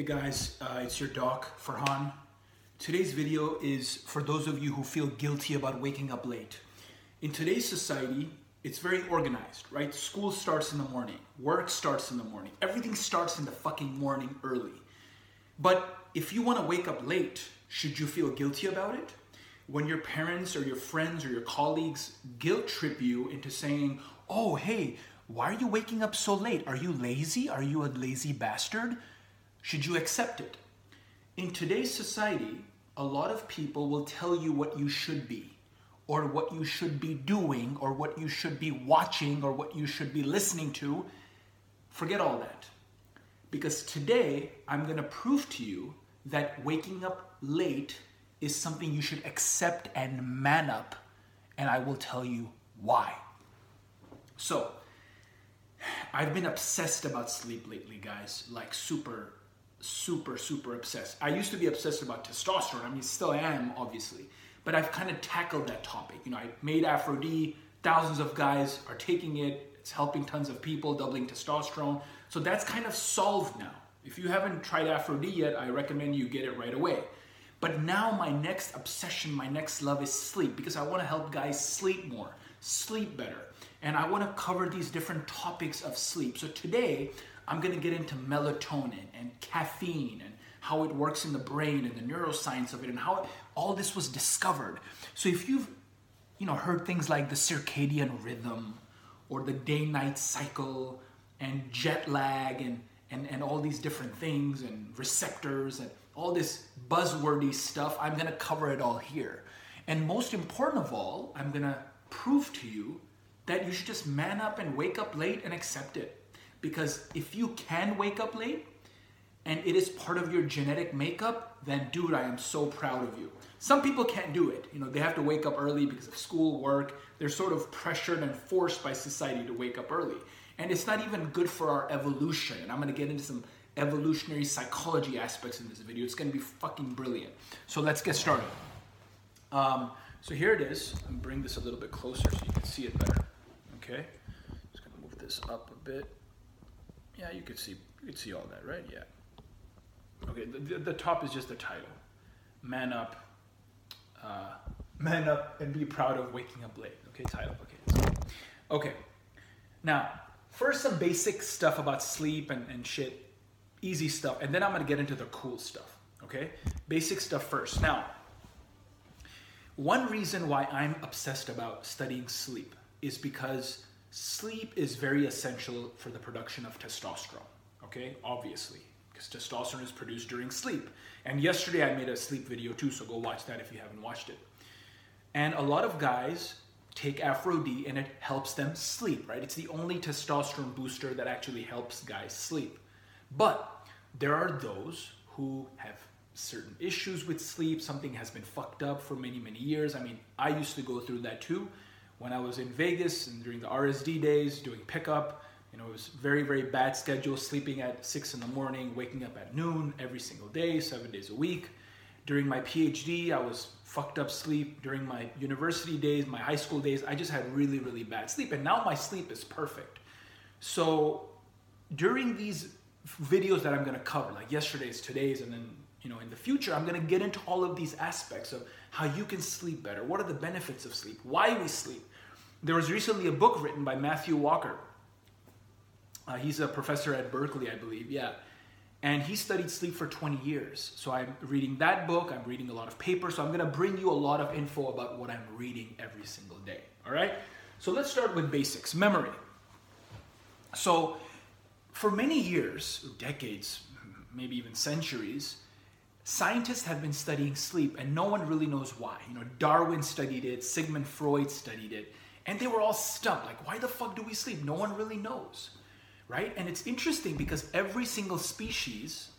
Hey guys, uh, it's your doc, Farhan. Today's video is for those of you who feel guilty about waking up late. In today's society, it's very organized, right? School starts in the morning, work starts in the morning, everything starts in the fucking morning early. But if you want to wake up late, should you feel guilty about it? When your parents or your friends or your colleagues guilt trip you into saying, oh, hey, why are you waking up so late? Are you lazy? Are you a lazy bastard? Should you accept it? In today's society, a lot of people will tell you what you should be, or what you should be doing, or what you should be watching, or what you should be listening to. Forget all that. Because today, I'm going to prove to you that waking up late is something you should accept and man up, and I will tell you why. So, I've been obsessed about sleep lately, guys. Like, super, super, super obsessed. I used to be obsessed about testosterone. I mean, still am, obviously. But I've kind of tackled that topic. You know, I made Aphro-D. Thousands of guys are taking it. It's helping tons of people, doubling testosterone. So that's kind of solved now. If you haven't tried Aphro-D yet, I recommend you get it right away. But now my next obsession, my next love is sleep because I want to help guys sleep more, sleep better. And I want to cover these different topics of sleep. So today, I'm going to get into melatonin and caffeine and how it works in the brain and the neuroscience of it and how it, all this was discovered. So if you've you know heard things like the circadian rhythm or the day-night cycle and jet lag and and, and all these different things and receptors and all this buzzwordy stuff, I'm gonna cover it all here. And most important of all, I'm gonna prove to you that you should just man up and wake up late and accept it. Because if you can wake up late and it is part of your genetic makeup, then dude, I am so proud of you. Some people can't do it. You know, they have to wake up early because of school, work. They're sort of pressured and forced by society to wake up early. And it's not even good for our evolution. And I'm gonna get into some evolutionary psychology aspects in this video. It's gonna be fucking brilliant. So let's get started. Um, so here it is. I'm bring this a little bit closer so you can see it better. Okay, just gonna move this up a bit. Yeah, you could see you could see all that, right? Yeah. Okay, the, the top is just the title. Man up, uh, man up, and be proud of waking up late. Okay, title. Okay. Okay. Now, first some basic stuff about sleep and, and shit, easy stuff, and then I'm gonna get into the cool stuff. Okay, basic stuff first. Now, one reason why I'm obsessed about studying sleep is because sleep is very essential for the production of testosterone. Okay, obviously, because testosterone is produced during sleep. And yesterday I made a sleep video too, so go watch that if you haven't watched it. And a lot of guys take Aphro-D and it helps them sleep, right? It's the only testosterone booster that actually helps guys sleep. But there are those who have certain issues with sleep. Something has been fucked up for many, many years. I mean, I used to go through that too when I was in Vegas and during the RSD days doing pickup. You know, it was very, very bad schedule, sleeping at six in the morning, waking up at noon every single day, seven days a week. During my PhD, I was fucked up sleep. During my university days, my high school days, I just had really, really bad sleep. And now my sleep is perfect. So during these videos that I'm gonna cover, like yesterday's, today's, and then you know in the future, I'm gonna get into all of these aspects of how you can sleep better. What are the benefits of sleep? Why we sleep? There was recently a book written by Matthew Walker. Uh, he's a professor at Berkeley, I believe. Yeah. And he studied sleep for 20 years. So I'm reading that book, I'm reading a lot of papers, so I'm gonna bring you a lot of info about what I'm reading every single day. All right? So let's start with basics memory. So, for many years, decades, maybe even centuries, scientists have been studying sleep and no one really knows why. You know, Darwin studied it, Sigmund Freud studied it, and they were all stumped. Like, why the fuck do we sleep? No one really knows right? And it's interesting because every single species,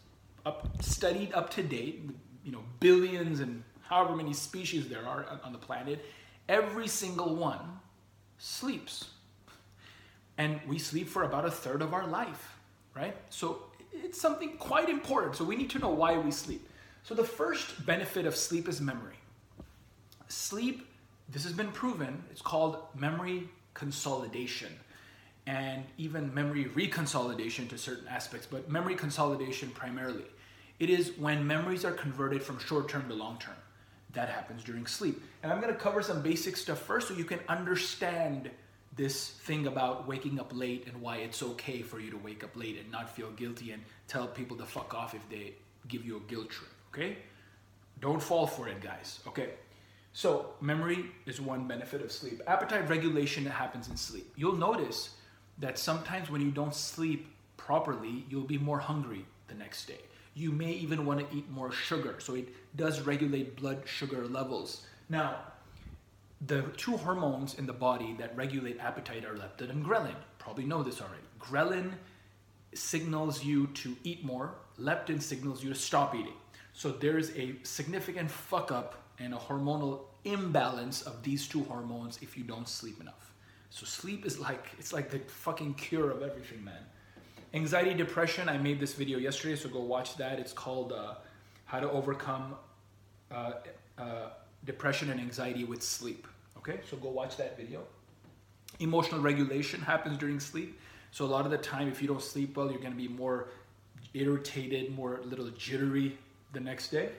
up, studied up to date, you know, billions and however many species there are on the planet, every single one sleeps. And we sleep for about a third of our life, right? So it's something quite important. So we need to know why we sleep. So the first benefit of sleep is memory. Sleep, this has been proven, it's called memory consolidation and even memory reconsolidation to certain aspects, but memory consolidation primarily. It is when memories are converted from short term to long term. That happens during sleep. And I'm to cover some basic stuff first so you can understand this thing about waking up late and why it's okay for you to wake up late and not feel guilty and tell people to fuck off if they give you a guilt trip, okay? Don't fall for it, guys, okay? So, memory is one benefit of sleep. Appetite regulation happens in sleep. You'll notice that sometimes when you don't sleep properly, you'll be more hungry the next day. You may even want to eat more sugar, so it does regulate blood sugar levels. Now, the two hormones in the body that regulate appetite are leptin and ghrelin. Probably know this already. Ghrelin signals you to eat more, leptin signals you to stop eating. So there's a significant fuck up and a hormonal imbalance of these two hormones if you don't sleep enough. So sleep is like it's like the fucking cure of everything, man. Anxiety, depression. I made this video yesterday, so go watch that. It's called uh, "How to Overcome uh, uh, Depression and Anxiety with Sleep." Okay, so go watch that video. Emotional regulation happens during sleep. So a lot of the time, if you don't sleep well, you're going to be more irritated, more a little jittery the next day.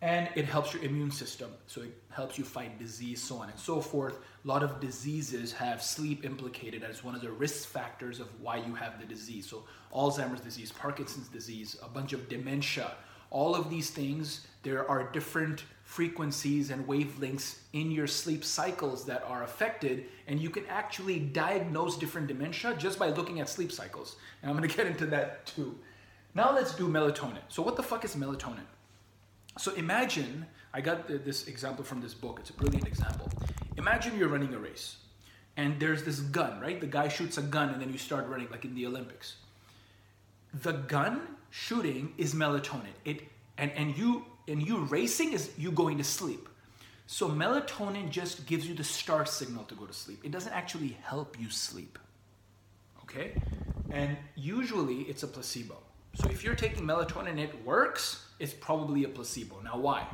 And it helps your immune system. So it helps you fight disease, so on and so forth. A lot of diseases have sleep implicated as one of the risk factors of why you have the disease. So Alzheimer's disease, Parkinson's disease, a bunch of dementia, all of these things, there are different frequencies and wavelengths in your sleep cycles that are affected, and you can actually diagnose different dementia just by looking at sleep cycles. And I'm gonna get into that too. Now let's do melatonin. So, what the fuck is melatonin? So, imagine I got this example from this book, it's a brilliant example. Imagine you're running a race, and there's this gun, right? The guy shoots a gun, and then you start running, like in the Olympics. The gun shooting is melatonin. It and and you and you racing is you going to sleep. So melatonin just gives you the start signal to go to sleep. It doesn't actually help you sleep. Okay? And usually it's a placebo. So if you're taking melatonin and it works, it's probably a placebo. Now why?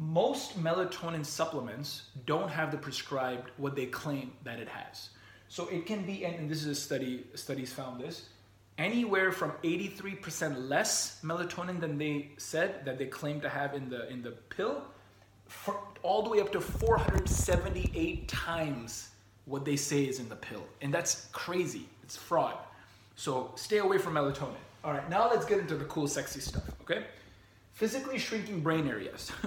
Most melatonin supplements don't have the prescribed what they claim that it has. So it can be, and this is a study, studies found this, anywhere from 83% less melatonin than they said that they claim to have in the in the pill for, all the way up to 478 times what they say is in the pill and that's crazy it's fraud so stay away from melatonin all right now let's get into the cool sexy stuff okay? Physically shrinking brain areas.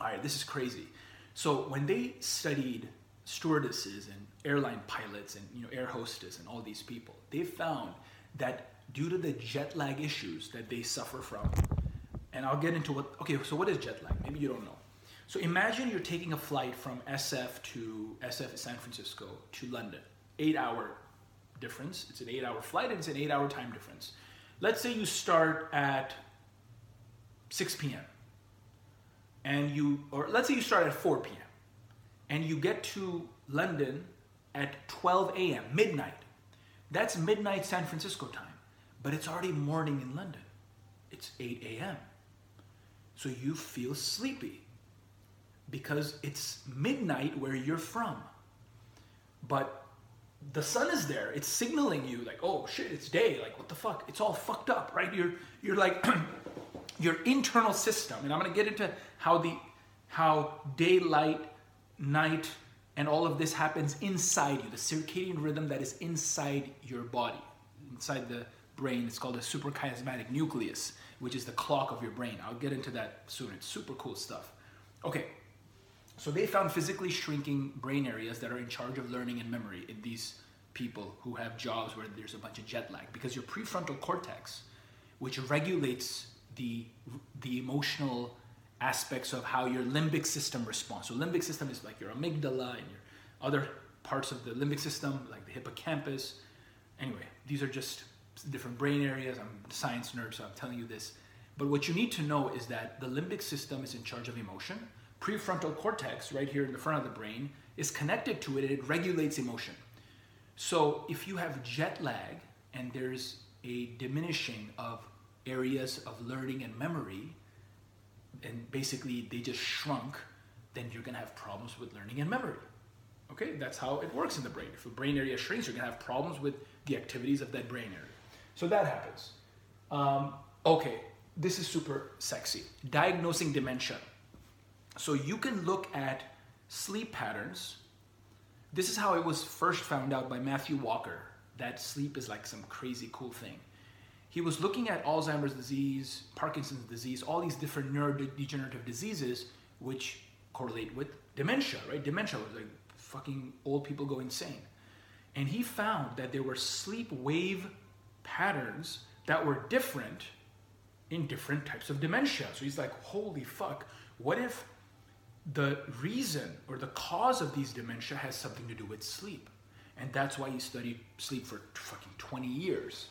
All right this is crazy. So when they studied stewardesses and airline pilots and you know air hostess and all these people they found that due to the jet lag issues that they suffer from and i'll get into what okay so what is jet lag? Maybe you don't know. So imagine you're taking a flight from sf to sf san francisco to london eight hour difference it's an eight hour flight and it's an eight hour time difference let's say you start at 6 p.m and you or let's say you start at 4 p.m and you get to london at 12 a.m., midnight. That's midnight San Francisco time, but it's already morning in London. It's 8 a.m. So you feel sleepy because it's midnight where you're from. But the sun is there. It's signaling you like, oh shit, it's day. Like, what the fuck? It's all fucked up, right? You're you're like your internal system. And I'm gonna get into how the how daylight, night, and all of this happens inside you, the circadian rhythm that is inside your body, inside the brain. It's called a suprachiasmatic nucleus, which is the clock of your brain. I'll get into that soon. It's super cool stuff. Okay, so they found physically shrinking brain areas that are in charge of learning and memory in these people who have jobs where there's a bunch of jet lag because your prefrontal cortex, which regulates the, the emotional aspects of how your limbic system responds. So limbic system is like your amygdala and your other parts of the limbic system, like the hippocampus. Anyway, these are just different brain areas. I'm a science nerd, so I'm telling you this. But what you need to know is that the limbic system is in charge of emotion. Prefrontal cortex, right here in the front of the brain, is connected to it and it regulates emotion. So if you have jet lag and there's a diminishing of areas of learning and memory, and basically they just shrunk, then you're gonna have problems with learning and memory. Okay, that's how it works in the brain. If a brain area shrinks, you're gonna have problems with the activities of that brain area. So that happens. Um, okay, this is super sexy. Diagnosing dementia. So you can look at sleep patterns. This is how it was first found out by Matthew Walker that sleep is like some crazy cool thing. He was looking at Alzheimer's disease, Parkinson's disease, all these different neurodegenerative diseases which correlate with dementia, right? Dementia was like fucking old people go insane. And he found that there were sleep wave patterns that were different in different types of dementia. So he's like, holy fuck, what if the reason or the cause of these dementia has something to do with sleep? And that's why he studied sleep for fucking 20 years.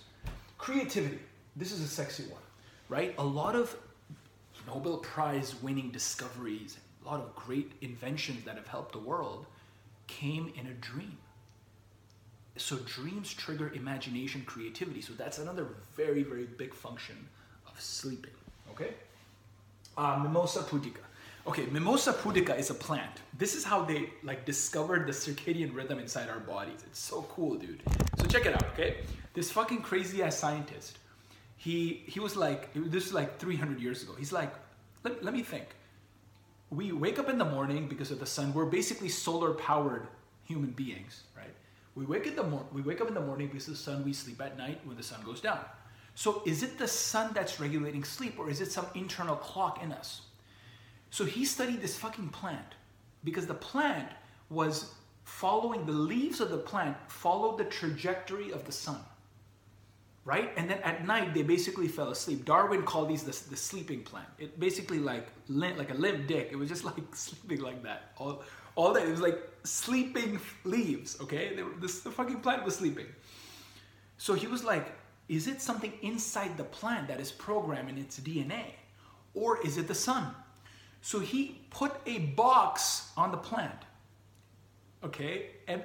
Creativity. This is a sexy one, right? A lot of Nobel Prize winning discoveries, a lot of great inventions that have helped the world came in a dream. So dreams trigger imagination, creativity. So that's another very, very big function of sleeping. Okay? Uh, Mimosa pudica. Okay, Mimosa pudica is a plant. This is how they like discovered the circadian rhythm inside our bodies. It's so cool, dude. So check it out, okay? This fucking crazy ass scientist, he he was like, this is like 300 years ago. He's like, let, let me think. We wake up in the morning because of the sun. We're basically solar powered human beings, right? We wake, in the mor- we wake up in the morning because of the sun. We sleep at night when the sun goes down. So is it the sun that's regulating sleep or is it some internal clock in us? So he studied this fucking plant because the plant was following the leaves of the plant followed the trajectory of the sun. Right? And then at night they basically fell asleep. Darwin called these the, the sleeping plant. It basically like like a limp dick. It was just like sleeping like that. All all that it was like sleeping leaves, okay? Were, this the fucking plant was sleeping. So he was like, is it something inside the plant that is programmed in its DNA? Or is it the sun? So he put a box on the plant. Okay? And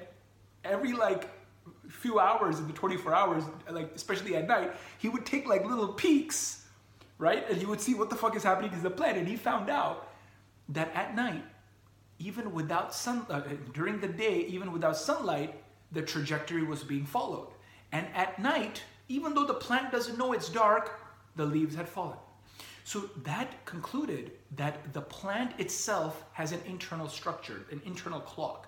every like few hours in the 24 hours, like especially at night, he would take like little peeks, right? And he would see what the fuck is happening to the plant. And he found out that at night, even without sun, uh, during the day, even without sunlight, the trajectory was being followed. And at night, even though the plant doesn't know it's dark, the leaves had fallen. So that concluded that the plant itself has an internal structure, an internal clock.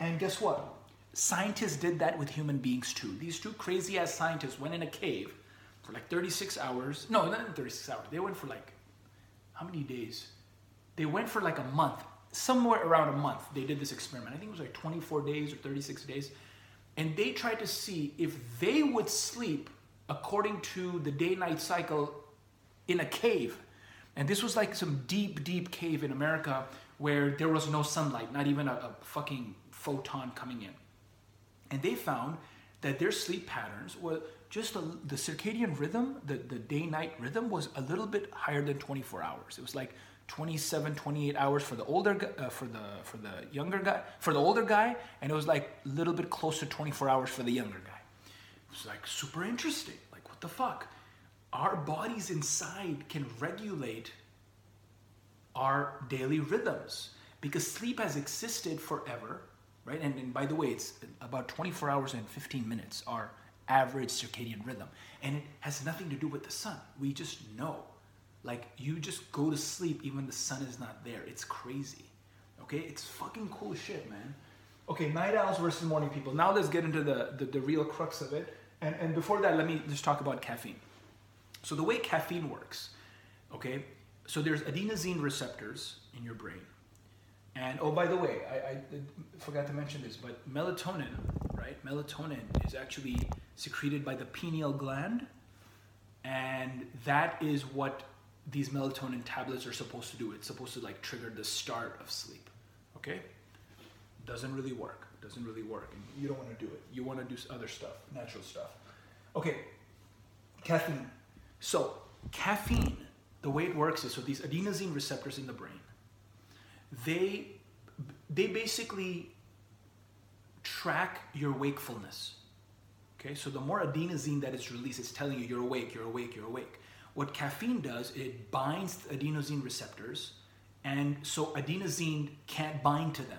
And guess what? Scientists did that with human beings too. These two crazy ass scientists went in a cave for like 36 hours. No, not 36 hours. They went for like, how many days? They went for like a month, somewhere around a month. They did this experiment. I think it was like 24 days or 36 days. And they tried to see if they would sleep according to the day night cycle in a cave. And this was like some deep, deep cave in America where there was no sunlight, not even a, a fucking photon coming in. And they found that their sleep patterns were just a, the circadian rhythm, the, the day night rhythm was a little bit higher than 24 hours. It was like 27, 28 hours for the older, uh, for the for the younger guy, for the older guy, and it was like a little bit closer to 24 hours for the younger guy. It was like super interesting. Like what the fuck? Our bodies inside can regulate our daily rhythms because sleep has existed forever, right? And, and by the way, it's about 24 hours and 15 minutes, our average circadian rhythm. And it has nothing to do with the sun. We just know. Like, you just go to sleep even the sun is not there. It's crazy. Okay? It's fucking cool shit, man. Okay, night owls versus morning people. Now let's get into the, the, the real crux of it. And, and before that, let me just talk about caffeine. So the way caffeine works, okay, so there's adenosine receptors in your brain. And oh, by the way, I, I, forgot to mention this, but melatonin, right? Melatonin is actually secreted by the pineal gland, and that is what these melatonin tablets are supposed to do. It's supposed to like trigger the start of sleep. Okay? Doesn't really work. Doesn't really work. And you don't want to do it. You want to do other stuff, natural stuff. Okay. Caffeine. So, caffeine, the way it works is so these adenosine receptors in the brain, they they basically track your wakefulness. Okay, so the more adenosine that is released, it's telling you you're awake, you're awake, you're awake. What caffeine does, it binds adenosine receptors, and so adenosine can't bind to them.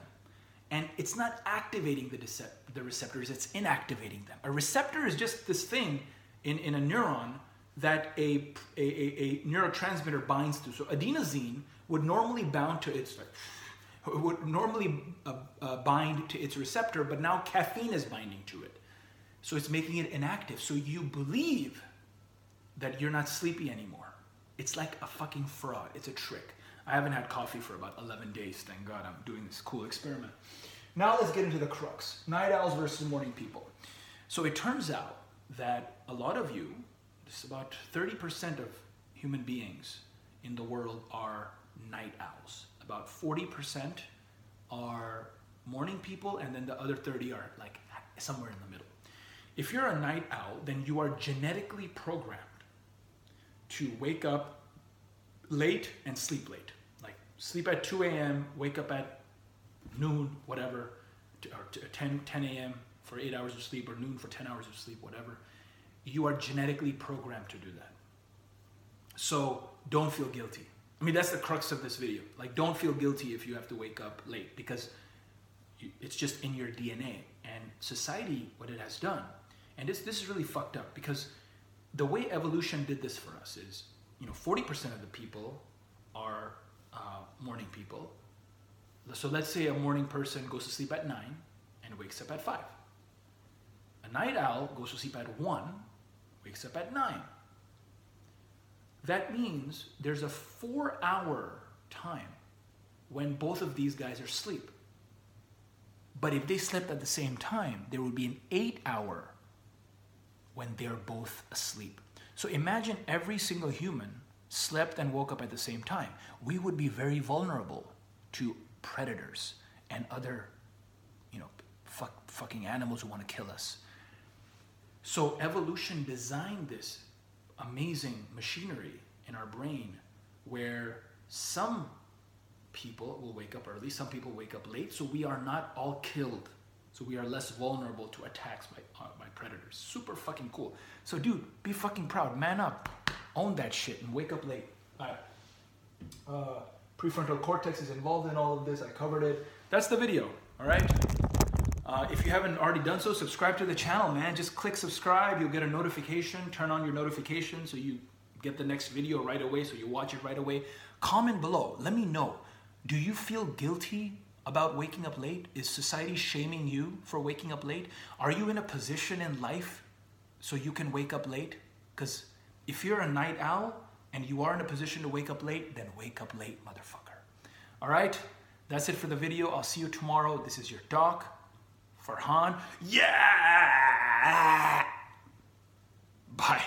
And it's not activating the, the receptors, it's inactivating them. A receptor is just this thing in, in a neuron that a, a, a, neurotransmitter binds to. So adenosine would normally bound to its would normally uh, uh, bind to its receptor, but now caffeine is binding to it. So it's making it inactive. So you believe that you're not sleepy anymore. It's like a fucking fraud. It's a trick. I haven't had coffee for about 11 days. Thank God I'm doing this cool experiment. Now let's get into the crux night owls versus morning people. So it turns out that a lot of you, just about 30% of human beings in the world are night owls. About 40% are morning people, and then the other 30 are like somewhere in the middle. If you're a night owl, then you are genetically programmed to wake up late and sleep late. Like sleep at 2 a.m., wake up at noon, whatever, or uh, 10, 10 a.m. for eight hours of sleep, or noon for 10 hours of sleep, whatever. You are genetically programmed to do that. So don't feel guilty. I mean, that's the crux of this video. Like, don't feel guilty if you have to wake up late because it's just in your DNA. And society, what it has done, and this, this is really fucked up because the way evolution did this for us is, you know, 40% of the people are uh, morning people. So let's say a morning person goes to sleep at 9 and wakes up at 5. A night owl goes to sleep at 1, wakes up at 9. That means there's a four hour time when both of these guys are asleep. But if they slept at the same time, there would be an eight hour when they're both asleep. So imagine every single human slept and woke up at the same time. We would be very vulnerable to predators and other, you know, fuck, fucking animals who want to kill us. So evolution designed this amazing machinery in our brain where some people will wake up early, some people wake up late, so we are not all killed. So we are less vulnerable to attacks by, uh, by predators. Super fucking cool. So, dude, be fucking proud. Man up. Own that shit and wake up late. All right. Uh, prefrontal cortex is involved in all of this. I covered it. That's the video. All right. Uh, if you haven't already done so, subscribe to the channel, man. Just click subscribe. You'll get a notification. Turn on your notification so you get the next video right away, so you watch it right away. Comment below. Let me know. Do you feel guilty about waking up late? Is society shaming you for waking up late? Are you in a position in life so you can wake up late? Because if you're a night owl and you are in a position to wake up late, then wake up late, motherfucker. All right? That's it for the video. I'll see you tomorrow. This is your doc. Farhan. Yeah! Bye.